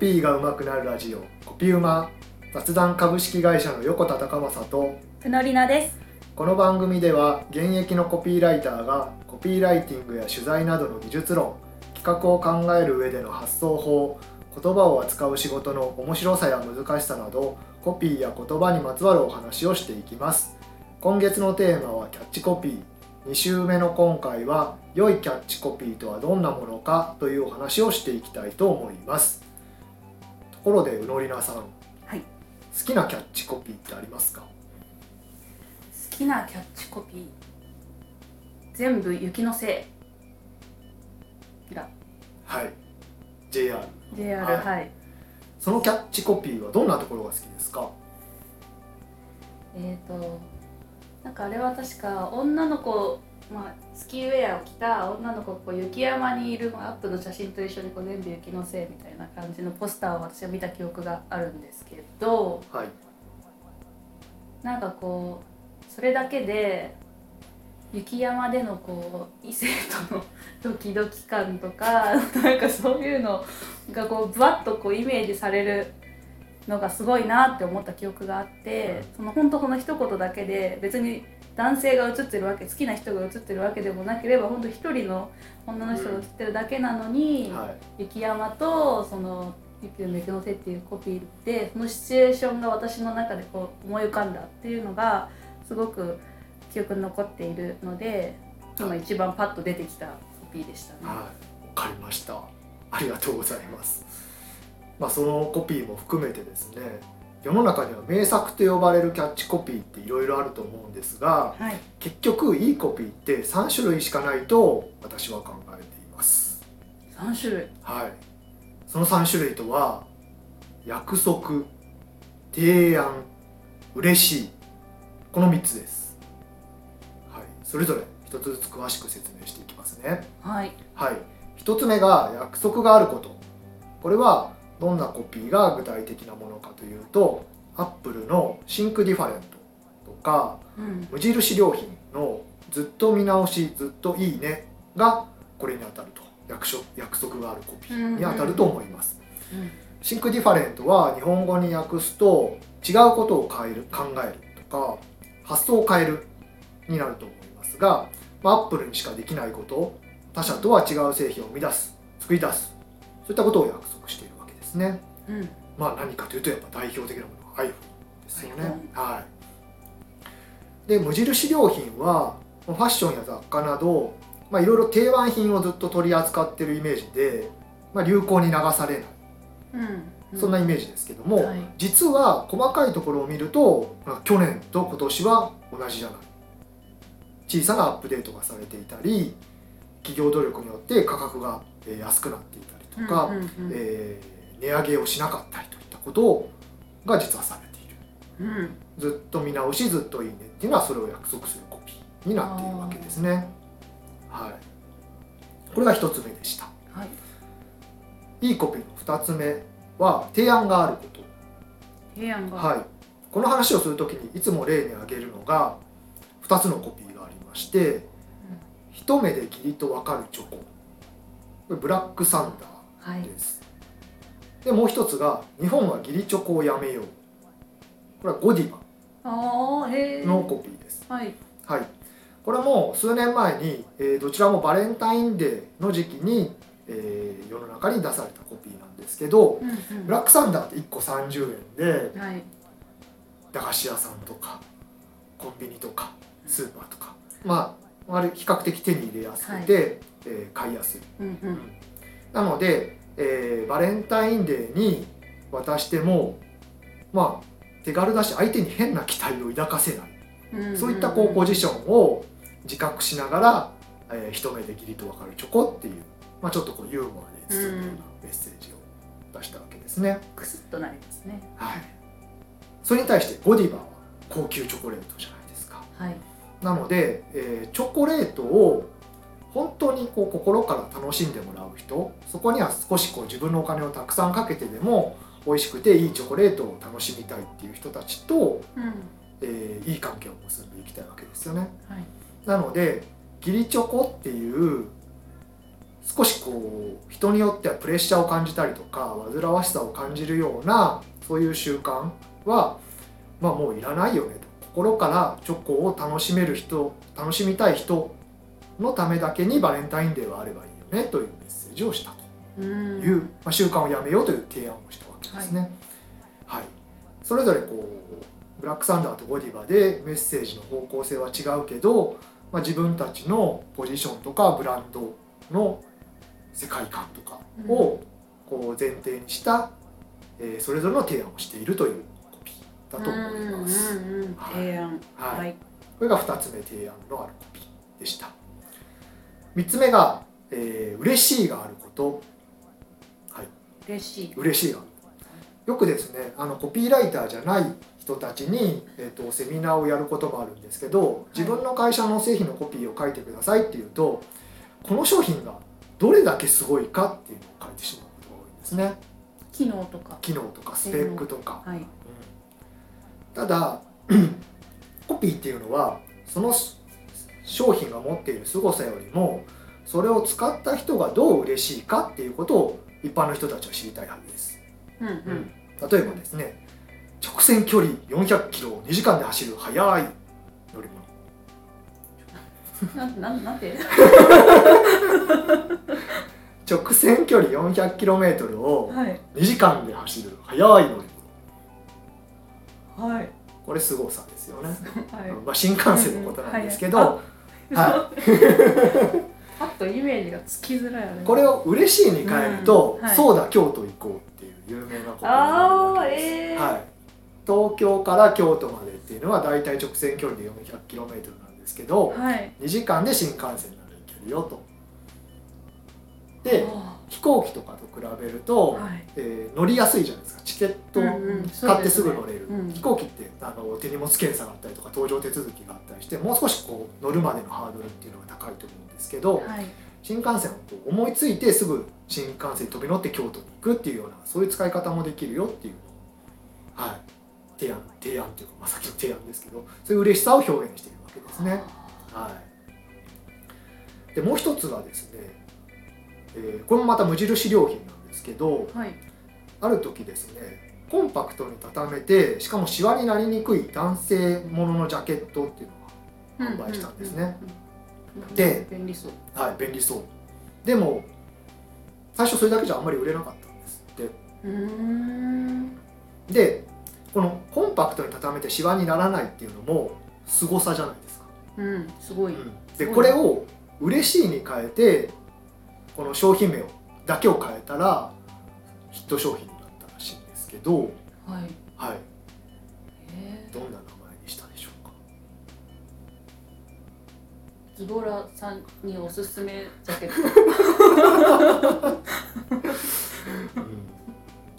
ピーが上手くなるラジオコピウマ雑談株式会社の横田隆正とふのりなです。この番組では現役のコピーライターがコピーライティングや取材などの技術論企画を考える上での発想法言葉を扱う仕事の面白さや難しさなどコピーや言葉にまつわるお話をしていきます。今月のテーマはキャッチコピー。2週目の今回は良いキャッチコピーとはどんなものかというお話をしていきたいと思いますところでうのりなさん。はい。好きなキャッチコピーってありますか？好きなキャッチコピー。全部雪のせ。いだはい。JR JR はい。はい、そのキャッチコピーはどんなところが好きですか？えっ、となんかあれは確か女の子まあ、スキーウェアを着た女の子がこう雪山にいるまあアップの写真と一緒にこう全部雪のせいみたいな感じのポスターを私は見た記憶があるんですけどはい。なんかこうそれだけで雪山でのこう異性とのドキドキ感とか なんかそういうのがこうぶわっとこうイメージされるのがすごいなって思った記憶があってその本当この一言だけで別に男性が写ってるわけ好きな人が写ってるわけでもなければ本当一人の女の人が写ってるだけなのに、はい雪山とその「雪の雪の手」っていうコピーでそのシチュエーションが私の中でこう思い浮かんだっていうのがすごく記憶に残っているので今一番パッと出てきたコピーでしたね。はい、わかりました。ありがとうございます。まあそのコピーも含めてですね、世の中には名作と呼ばれるキャッチコピーっていろいろあると思うんですが、はい、結局いいコピーって3種類しかないと私は考えています。3種類はい。その3種類とは約束、提案、嬉しいこの3つです。はい。それぞれ一つずつ詳しく説明していきますね。はいはい、一つ目が約束があることこれはどんなコピーが具体的なものかというとアップルの Think Different とかうん。無印良品のずっと見直しずっといいねがこれに当たると約束約束があるコピーに当たると思います、うん。 Think Different は日本語に訳すと違うことを変える考えるとか発想を変えるになると思いますが、まあ、アップルにしかできないこと他社とは違う製品を生み出す作り出すそういったことを約束ですね。うん。まあ何かというとやっぱ代表的なものは iPhone ですよね。はい。で無印良品はファッションや雑貨などまあいろいろ定番品をずっと取り扱ってるイメージで、まあ、流行に流されない。うん。そんなイメージですけども、はい。実は細かいところを見るとまあ去年と今年は同じじゃない。小さなアップデートがされていたり企業努力によって価格がえー安くなっていたりとか、うんうんうん。えー値上げをしなかったりといったことが実はされている。うん。ずっと見直しずっといいねっていうのはそれを約束するコピーになっているわけですね。はい。これが一つ目でした。はい。いいコピーの二つ目は提案があること。平安が。はい、この話をするときにいつも例に挙げるのが2つのコピーがありまして「一目でキリとわかるチョコ」これブラックサンダはいーです、でもう一つが「日本は義理チョコをやめよう」これはゴディバのコピーです、はい。はい、これも数年前に、えーどちらもバレンタインデーの時期に、えー世の中に出されたコピーなんですけどうんうん。ブラックサンダーって1個30円ではい。駄菓子屋さんとかコンビニとかスーパーとかまああれ比較的手に入れやすくて、えー買いやすい。うん。うん。なので、えーバレンタインデーに渡してもまあ手軽だし相手に変な期待を抱かせない、うんそういったこうポジションを自覚しながら、えー一目できりと分かるチョコっていう、まあ、ちょっとこうユーモアで包んだようなメッセージを出したわけですね。クスッとなりますね。はい、それに対してゴディバは高級チョコレートじゃないですか。はい。なので、えーチョコレートを本当にこう心から楽しんでもらう人そこには少しこう自分のお金をたくさんかけてでも美味しくていいチョコレートを楽しみたいっていう人たちと、うん。えーいい関係を結んでいきたいわけですよね。はい。なので義理チョコっていう少しこう人によってはプレッシャーを感じたりとか煩わしさを感じるようなそういう習慣は、まあ、もういらないよねと。心からチョコを楽しめる人楽しみたい人のためだけにバレンタインデーはあればいいよねというメッセージをしたという、まあ、習慣をやめようという提案をしたわけですね。はい、それぞれこうブラックサンダーとゴディバでメッセージの方向性は違うけど、まあ、自分たちのポジションとかブランドの世界観とかをこう前提にした、えーそれぞれの提案をしているというコピーだと思います。うんうんうんはい。提案。はい。はい。これが2つ目提案のあるコピーでした3つ目が、えー嬉しいがあること。嬉しい。嬉しいがある。よくですねあのコピーライターじゃない人たちに、えー、とセミナーをやることもあるんですけど自分の会社の製品のコピーを書いてくださいっていうとこの商品がどれだけすごいかっていうのを書いてしまうことが多いんですね。機能とか。機能とかスペックとか。はい。ただ コピーっていうのはその商品が持っている凄さよりもそれを使った人がどう嬉しいかっていうことを一般の人たちは知りたいはずです、うんうん。例えばですね直線距離400キロを2時間で走る速い乗り物。なん なんなんて？直線距離 400km をはい。2時間で走る速い乗り物。はい。これ凄さですよね、はい。まあ、新幹線のことなんですけど、うん。は パッとイメージがつきづらいよね。これを嬉しいに変えると、うん。はい。そうだ京都行こうっていう有名なことになるです、ええはい、東京から京都までっていうのはだいたい直線距離で 400km なんですけどはい。2時間で新幹線なら行けるよと。であ飛行機とかと比べると、はい。えー乗りやすいじゃないですか。チケット買ってですぐ乗れる、うん。飛行機ってあの手荷物検査があったりとか搭乗手続きがあったりしてもう少しこう乗るまでのハードルっていうのが高いと思うんですけど、はい。新幹線をこう思いついてすぐ新幹線に飛び乗って京都に行くっていうようなそういう使い方もできるよっていうのを、はい、提案提案というか、まあ、さっきの提案ですけどそういう嬉しさを表現しているわけですね。はい、でもう一つはですね、えーこれもまた無印良品なんですけどはい。ある時ですねコンパクトに畳めてしかもシワになりにくい男性もののジャケットっていうのが販売したんですね。うんうんうんで便利そう。はい、便利そう。でも最初それだけじゃあんまり売れなかったんです。ってでこのコンパクトに畳めてシワにならないっていうのも凄さじゃないですか、うんすごい。でこれを嬉しいに変えてこの商品名をだけを変えたらヒット商品になったらしいんですけどはい。はい。えどんな名前にしたでしょうか？ーズボラさんにおすすめジャケット。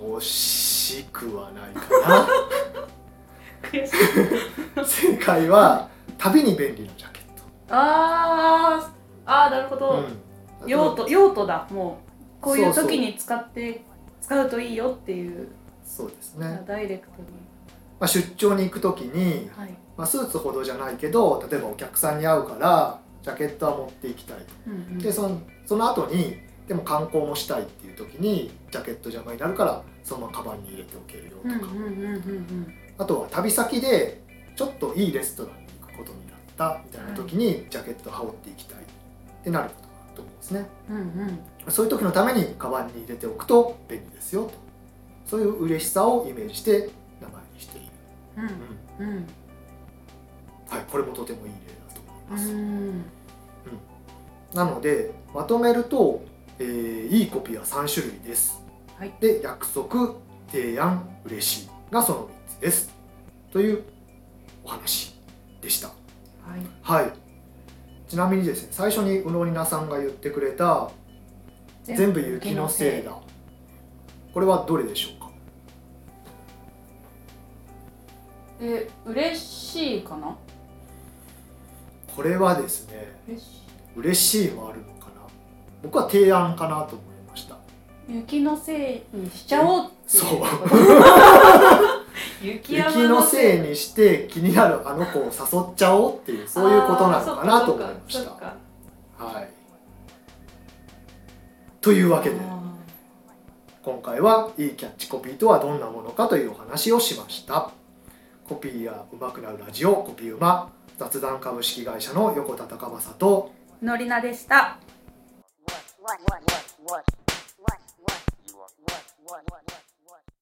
うん。惜しくはないか悔しい。な正解は旅に便利なジャケッあー。あーなるほト、ど、うん用途用途だ。もうこういう時に使って使うといいよっていう。そうですね、ダイレクトに。まあ、出張に行く時に、はい、まあ、スーツほどじゃないけど例えばお客さんに会うからジャケットは持っていきたいうんうん、でそのその後にでも観光もしたいっていう時にジャケット邪魔になるからそのままカバンに入れておけるよとか、あとは旅先でちょっといいレストランに行くことになったみたいな時にジャケット羽織っていきたいってなることと思うんですね。うんうん。そういう時のためにカバンに入れておくと便利ですよと。そういう嬉しさをイメージして名前にしている、うん。うん。はい、これもとてもいい例だと思います、うん。なのでまとめると、えーいいコピーは3種類です、はい。で約束提案嬉しいがその3つです。というお話でした。はい。はいちなみにですね最初に宇野里奈さんが言ってくれた「全部雪のせいだ」これはどれでしょうか？え嬉しいかな？これはですね嬉しいもあるのかな？僕は提案かなと思いました。雪のせいにしちゃおうっていうそう 雪山雪のせいにして気になるあの子を誘っちゃおうっていうそういうことなのかなと思いましたはいというわけであ今回はいいキャッチコピーとはどんなものかというお話をしましたコピーが上手くなるラジオコピーうま雑談株式会社の横田隆正とーのりなでした。